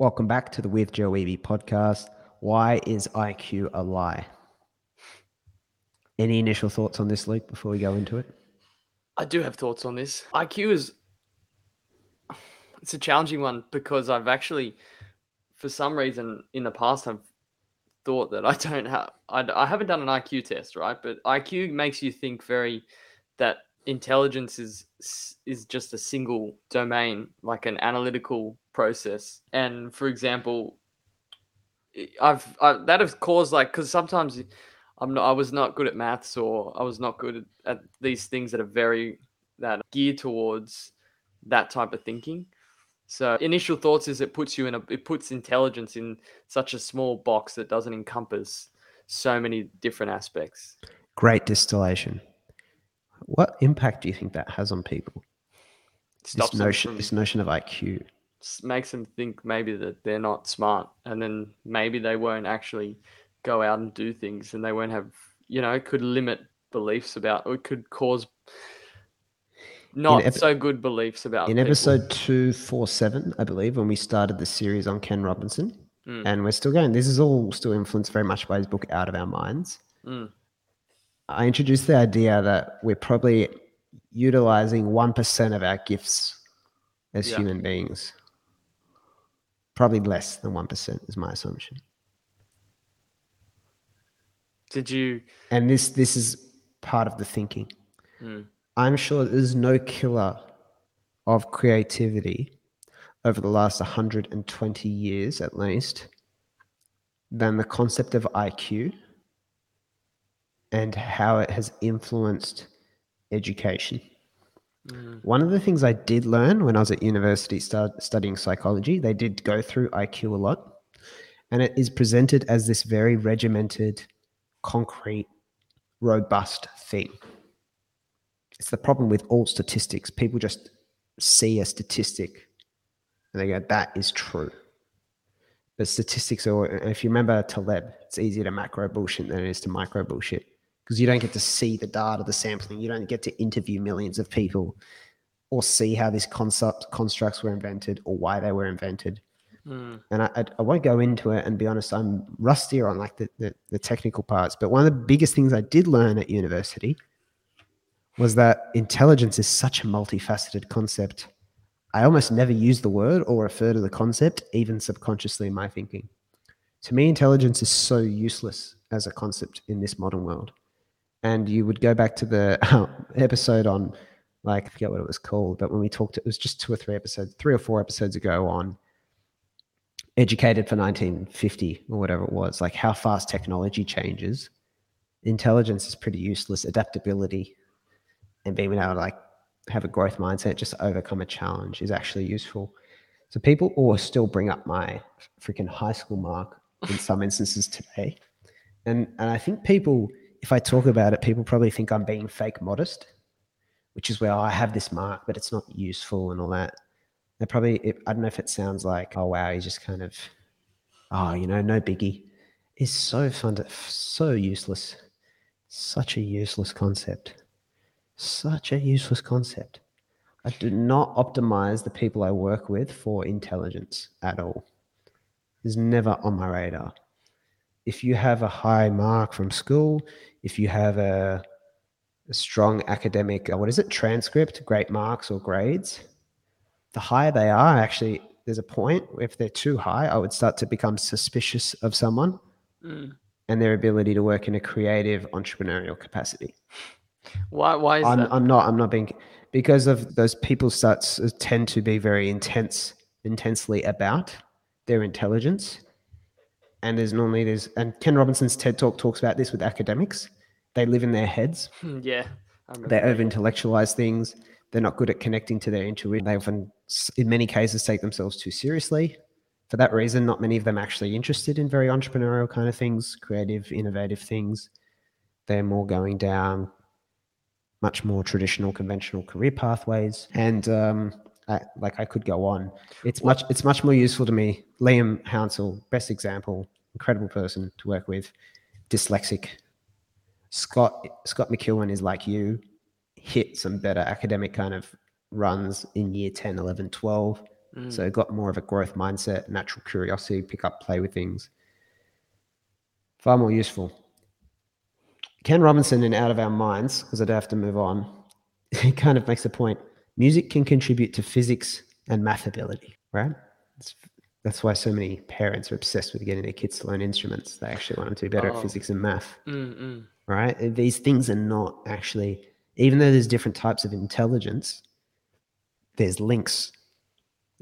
Welcome back to the With Joe Eby podcast. Why is IQ a lie? Any initial thoughts on this, Luke, before we go into it? I do have thoughts on this. IQ is it's a challenging one because I've actually, for some reason, in the past, I've thought that I don't have I, I haven't done an IQ test, right? But IQ makes you think very that intelligence is is just a single domain, like an analytical process. And for example, I've I, that has caused like because sometimes I'm not I was not good at maths or I was not good at, at these things that are very that geared towards that type of thinking. So initial thoughts is it puts you in a it puts intelligence in such a small box that doesn't encompass so many different aspects. Great distillation. What impact do you think that has on people? Stops this notion, from- this notion of IQ. makes them think maybe that they're not smart and then maybe they won't actually go out and do things and they won't have you know it could limit beliefs about or it could cause not so good beliefs about In people. episode 247, I believe, when we started the series on Ken Robinson, Mm. and we're still going, this is all still influenced very much by his book, Out of Our Minds. Mm. I introduced the idea that we're probably utilizing 1% of our gifts as Yeah. human beings. Probably less than 1% is my assumption. did you And this this is part of the thinking. Mm. I'm sure there's no killer of creativity over the last 120 years at least than the concept of IQ and how it has influenced education. Mm. One of the things I did learn when I was at university start, studying psychology, they did go through IQ a lot. And it is presented as this very regimented, concrete, robust thing. It's the problem with all statistics. People just see a statistic and they go, that is true. But statistics are, if you remember Taleb, it's easier to macro bullshit than it is to micro bullshit because you don't get to see the data, the sampling. You don't get to interview millions of people or see how these concept constructs were invented or why they were invented. Mm. And I, I, I won't go into it and be honest, I'm rustier on like the, the, the technical parts. But one of the biggest things I did learn at university was that intelligence is such a multifaceted concept. I almost never use the word or refer to the concept, even subconsciously in my thinking. To me, intelligence is so useless as a concept in this modern world. And you would go back to the um, episode on, like, I forget what it was called, but when we talked, it was just two or three episodes, three or four episodes ago on educated for 1950 or whatever it was, like how fast technology changes. Intelligence is pretty useless. Adaptability and being able to like have a growth mindset just overcome a challenge is actually useful. So people will still bring up my freaking high school mark in some instances today. And and I think people, if I talk about it, people probably think I'm being fake modest, which is where I have this mark, but it's not useful and all that. They probably, it, I don't know if it sounds like, oh wow, he's just kind of, oh, you know, no biggie. Is so fun to, so useless, such a useless concept, such a useless concept. I do not optimize the people I work with for intelligence at all. Is never on my radar. If you have a high mark from school, if you have a, a strong academic, uh, what is it, transcript, great marks or grades, the higher they are, actually, there's a point if they're too high, I would start to become suspicious of someone Mm. and their ability to work in a creative entrepreneurial capacity. why why is I'm, that I'm not, I'm not being, because of those people start tend to be very intense, intensely about their intelligence. And there's normally, there's, and Ken Robinson's TED talk talks about this with academics. They live in their heads. Hmm, yeah they over intellectualize things. They're not good at connecting to their intuition. They often, in many cases, take themselves too seriously. For that reason, not many of them actually interested in very entrepreneurial kind of things, creative, innovative things. They're more going down much more traditional, conventional career pathways. And um, I, like I could go on. It's much, it's much more useful to me. Liam Hounsell, best example, incredible person to work with, dyslexic. Scott Scott McEwen is like you, hit some better academic kind of runs in year 10, 11, 12, Mm. So got more of a growth mindset, natural curiosity, pick up, play with things. Far more useful. Ken Robinson in Out of Our Minds, because I do have to move on, he kind of makes a point. Music can contribute to physics and math ability, right? It's, that's why so many parents are obsessed with getting their kids to learn instruments. They actually want them to be better Oh. at physics and math, Mm, mm. right? These things are not actually, even though there's different types of intelligence, there's links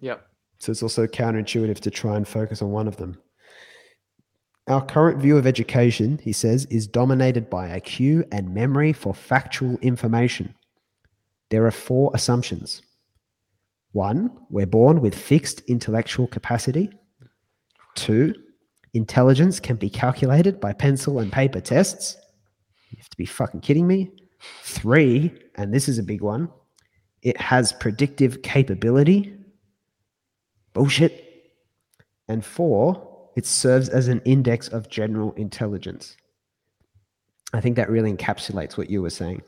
Yep. so it's also counterintuitive to try and focus on one of them. Our current view of education, he says, is dominated by IQ and memory for factual information. There are four assumptions. One, we're born with fixed intellectual capacity. Two, intelligence can be calculated by pencil and paper tests. You have to be fucking kidding me. Three, and this is a big one, it has predictive capability. Bullshit. And four, it serves as an index of general intelligence. I think that really encapsulates what you were saying.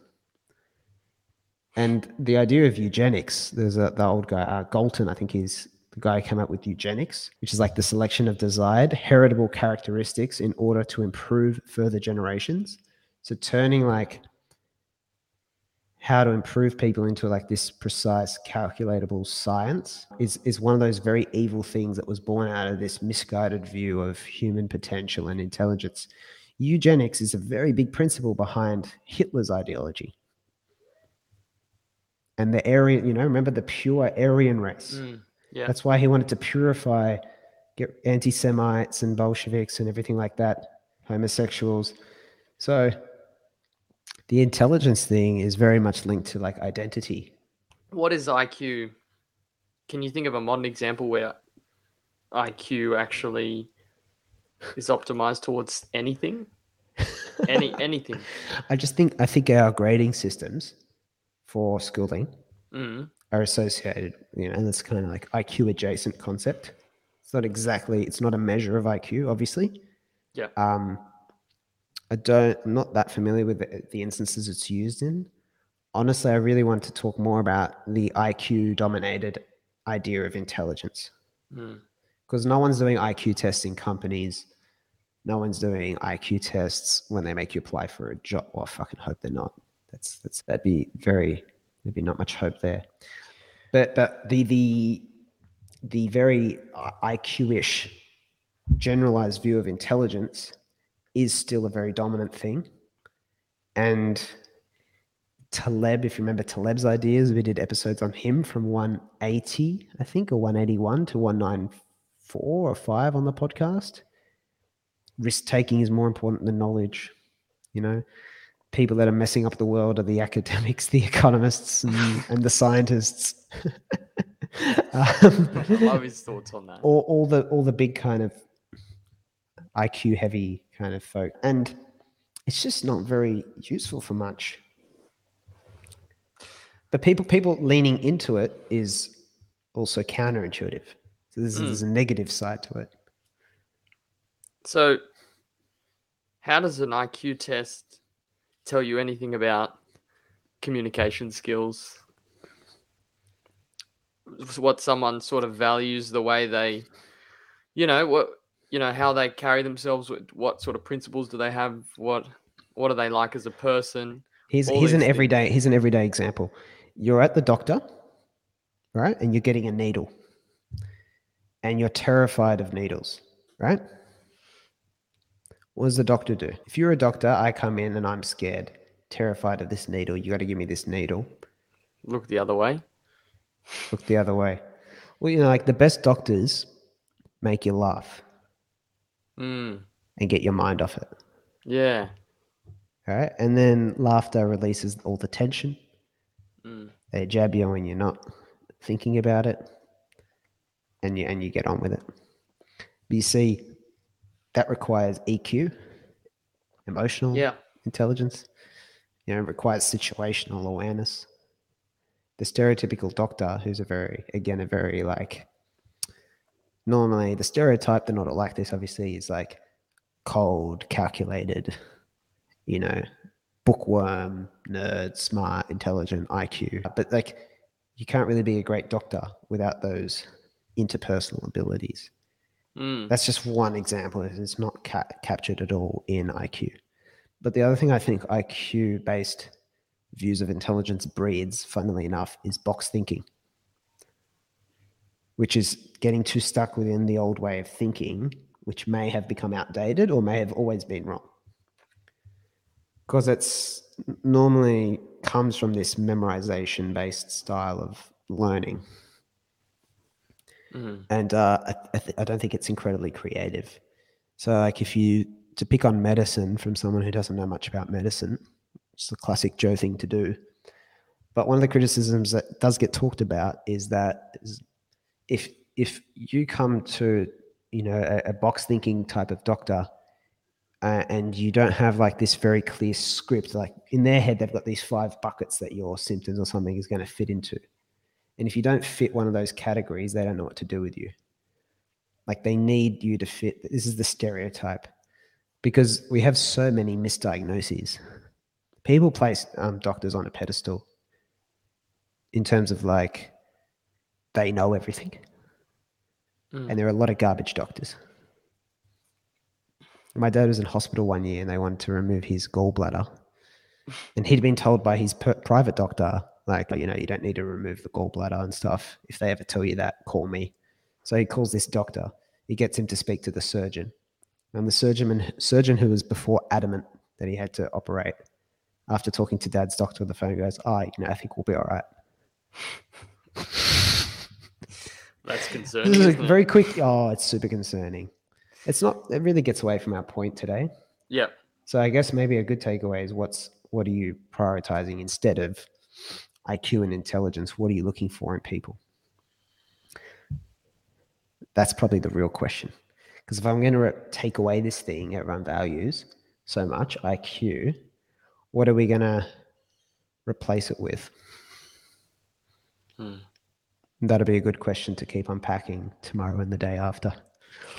And the idea of eugenics, there's a, the old guy, uh, Galton, I think he's the guy who came up with eugenics, which is like the selection of desired heritable characteristics in order to improve further generations. So turning like how to improve people into like this precise calculatable science is is one of those very evil things that was born out of this misguided view of human potential and intelligence eugenics is a very big principle behind hitler's ideology and the aryan you know remember the pure aryan race Mm. Yeah. that's why he wanted to purify, get anti Semites and Bolsheviks and everything like that, homosexuals. So the intelligence thing is very much linked to like identity. What is IQ? Can you think of a modern example where IQ actually is optimized towards anything? Any anything? I just think I think our grading systems for schooling Mm. are associated, you know, and it's kind of like IQ adjacent concept. It's not exactly, it's not a measure of IQ, obviously. Yeah. Um, I don't, I'm not that familiar with the, the instances it's used in. Honestly, I really want to talk more about the IQ dominated idea of intelligence Mm. because no one's doing IQ tests in companies. No one's doing IQ tests when they make you apply for a job. Well, I fucking hope they're not. That's that's that'd be very there'd be not much hope there. But but the the the very uh, IQ-ish generalized view of intelligence is still a very dominant thing. And Taleb, if you remember Taleb's ideas, we did episodes on him from 180, I think, or 181 to 194 or 5 on the podcast. Risk taking is more important than knowledge. You know, people that are messing up the world are the academics, the economists, and, and the scientists. um, I love his thoughts on that. all, all the all the big kind of IQ heavy kind of folk, and it's just not very useful for much. But people people leaning into it is also counterintuitive. So there's, Mm. there's a negative side to it. So, how does an IQ test tell you anything about communication skills? What someone sort of values, the way they, you know, what you know, how they carry themselves. What, sort of principles do they have? What what are they like as a person? Here's here's an things. everyday here's an everyday example. You're at the doctor, right? And you're getting a needle. And you're terrified of needles, right? What does the doctor do? If you're a doctor, I come in and I'm scared, terrified of this needle. You got to give me this needle. Look the other way. Look the other way. Well, you know, like the best doctors make you laugh Mm, and get your mind off it. yeah. All right. And then laughter releases all the tension. Mm, They jab you when you're not thinking about it, and you and you get on with it. But you see, that requires EQ, emotional yeah. intelligence. You know, it requires situational awareness. The stereotypical doctor, who's a very, again, a very like, normally the stereotype, they're not like this, obviously, is like cold, calculated, you know, bookworm, nerd, smart, intelligent, IQ. But like, you can't really be a great doctor without those interpersonal abilities. Mm. That's just one example. It's not ca- captured at all in IQ. But the other thing I think IQ based views of intelligence breeds, funnily enough, is box thinking, which is getting too stuck within the old way of thinking, which may have become outdated or may have always been wrong. Because it's normally comes from this memorization based style of learning. Mm. And uh, I, I, th- I don't think it's incredibly creative. So, like, if you to pick on medicine from someone who doesn't know much about medicine, it's the classic Joe thing to do. But one of the criticisms that does get talked about is that if if you come to you know a, a box thinking type of doctor uh, and you don't have like this very clear script, like in their head they've got these five buckets that your symptoms or something is going to fit into, and if you don't fit one of those categories, they don't know what to do with you. Like they need you to fit. This is the stereotype because we have so many misdiagnoses people place um, doctors on a pedestal in terms of like they know everything Mm. and there are a lot of garbage doctors my dad was in hospital one year and they wanted to remove his gallbladder and he'd been told by his per- private doctor like you know you don't need to remove the gallbladder and stuff if they ever tell you that call me so he calls this doctor he gets him to speak to the surgeon and the surgeon surgeon who was before adamant that he had to operate after talking to dad's doctor on the phone goes, Oh, you know, I think we'll be all right. That's concerning. This is a it? very quick oh, it's super concerning. It's not it really gets away from our point today. Yeah. So I guess maybe a good takeaway is what's what are you prioritizing instead of IQ and intelligence? What are you looking for in people? That's probably the real question. Because if I'm going to take away this thing everyone values so much, IQ, what are we going to replace it with? Hmm. That'll be a good question to keep unpacking tomorrow and the day after.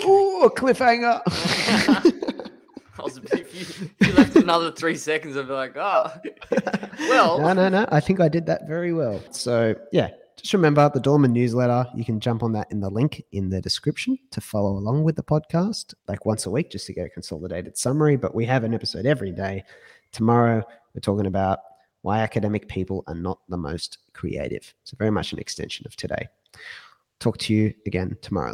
Ooh, cliffhanger. I was, if, you, if you left another three seconds, I'd be like, oh, well, no, no, no. I think I did that very well. So, yeah, just remember the Dorman newsletter. You can jump on that in the link in the description to follow along with the podcast, like once a week, just to get a consolidated summary. But we have an episode every day. Tomorrow, we're talking about why academic people are not the most creative. So, very much an extension of today. Talk to you again tomorrow.